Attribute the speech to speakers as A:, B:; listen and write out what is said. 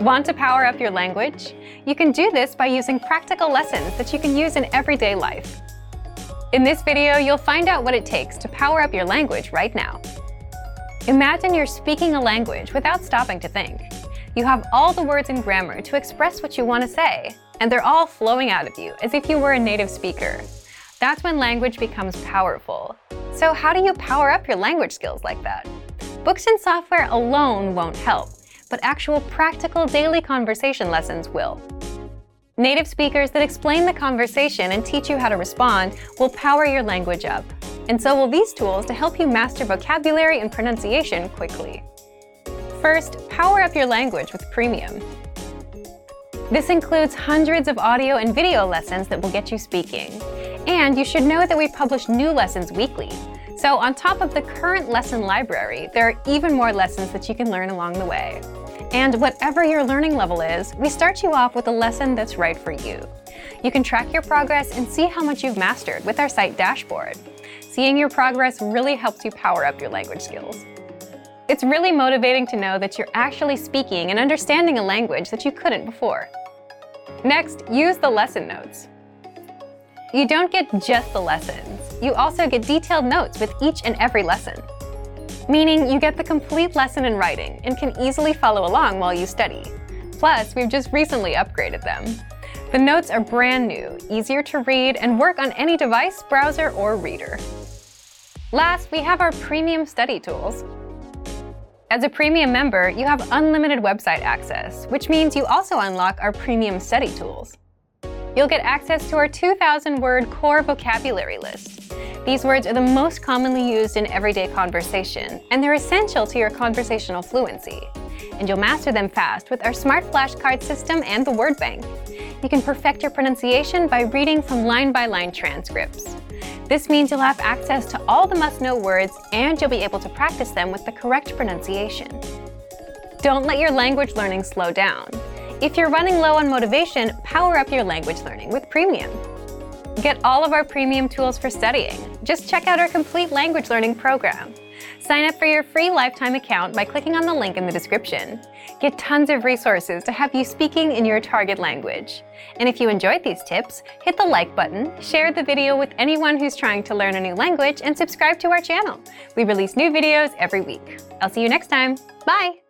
A: Want to power up your language? You can do this by using practical lessons that you can use in everyday life. In this video, you'll find out what it takes to power up your language right now. Imagine you're speaking a language without stopping to think. You have all the words and grammar to express what you want to say, and they're all flowing out of you as if you were a native speaker. That's when language becomes powerful. So how do you power up your language skills like that? Books and software alone won't help, but actual practical daily conversation lessons will. Native speakers that explain the conversation and teach you how to respond will power your language up. And so will these tools to help you master vocabulary and pronunciation quickly. First, power up your language with Premium. This includes hundreds of audio and video lessons that will get you speaking. And you should know that we publish new lessons weekly. So on top of the current lesson library, there are even more lessons that you can learn along the way. And whatever your learning level is, we start you off with a lesson that's right for you. You can track your progress and see how much you've mastered with our site dashboard. Seeing your progress really helps you power up your language skills. It's really motivating to know that you're actually speaking and understanding a language that you couldn't before. Next, use the lesson notes. You don't get just the lessons. You also get detailed notes with each and every lesson meaning you get the complete lesson in writing and can easily follow along while you study. Plus, we've just recently upgraded them. The notes are brand new, easier to read, and work on any device, browser, or reader. Last, we have our premium study tools. As a premium member, you have unlimited website access, which means you also unlock our premium study tools. You'll get access to our 2,000 word core vocabulary list, these words are the most commonly used in everyday conversation, and they're essential to your conversational fluency. And you'll master them fast with our smart flashcard system and the word bank. You can perfect your pronunciation by reading from line-by-line -line transcripts. This means you'll have access to all the must-know words and you'll be able to practice them with the correct pronunciation. Don't let your language learning slow down. If you're running low on motivation, power up your language learning with Premium. Get all of our premium tools for studying. Just check out our complete language learning program. Sign up for your free lifetime account by clicking on the link in the description. Get tons of resources to have you speaking in your target language. And if you enjoyed these tips, hit the like button, share the video with anyone who's trying to learn a new language, and subscribe to our channel. We release new videos every week. I'll see you next time. Bye!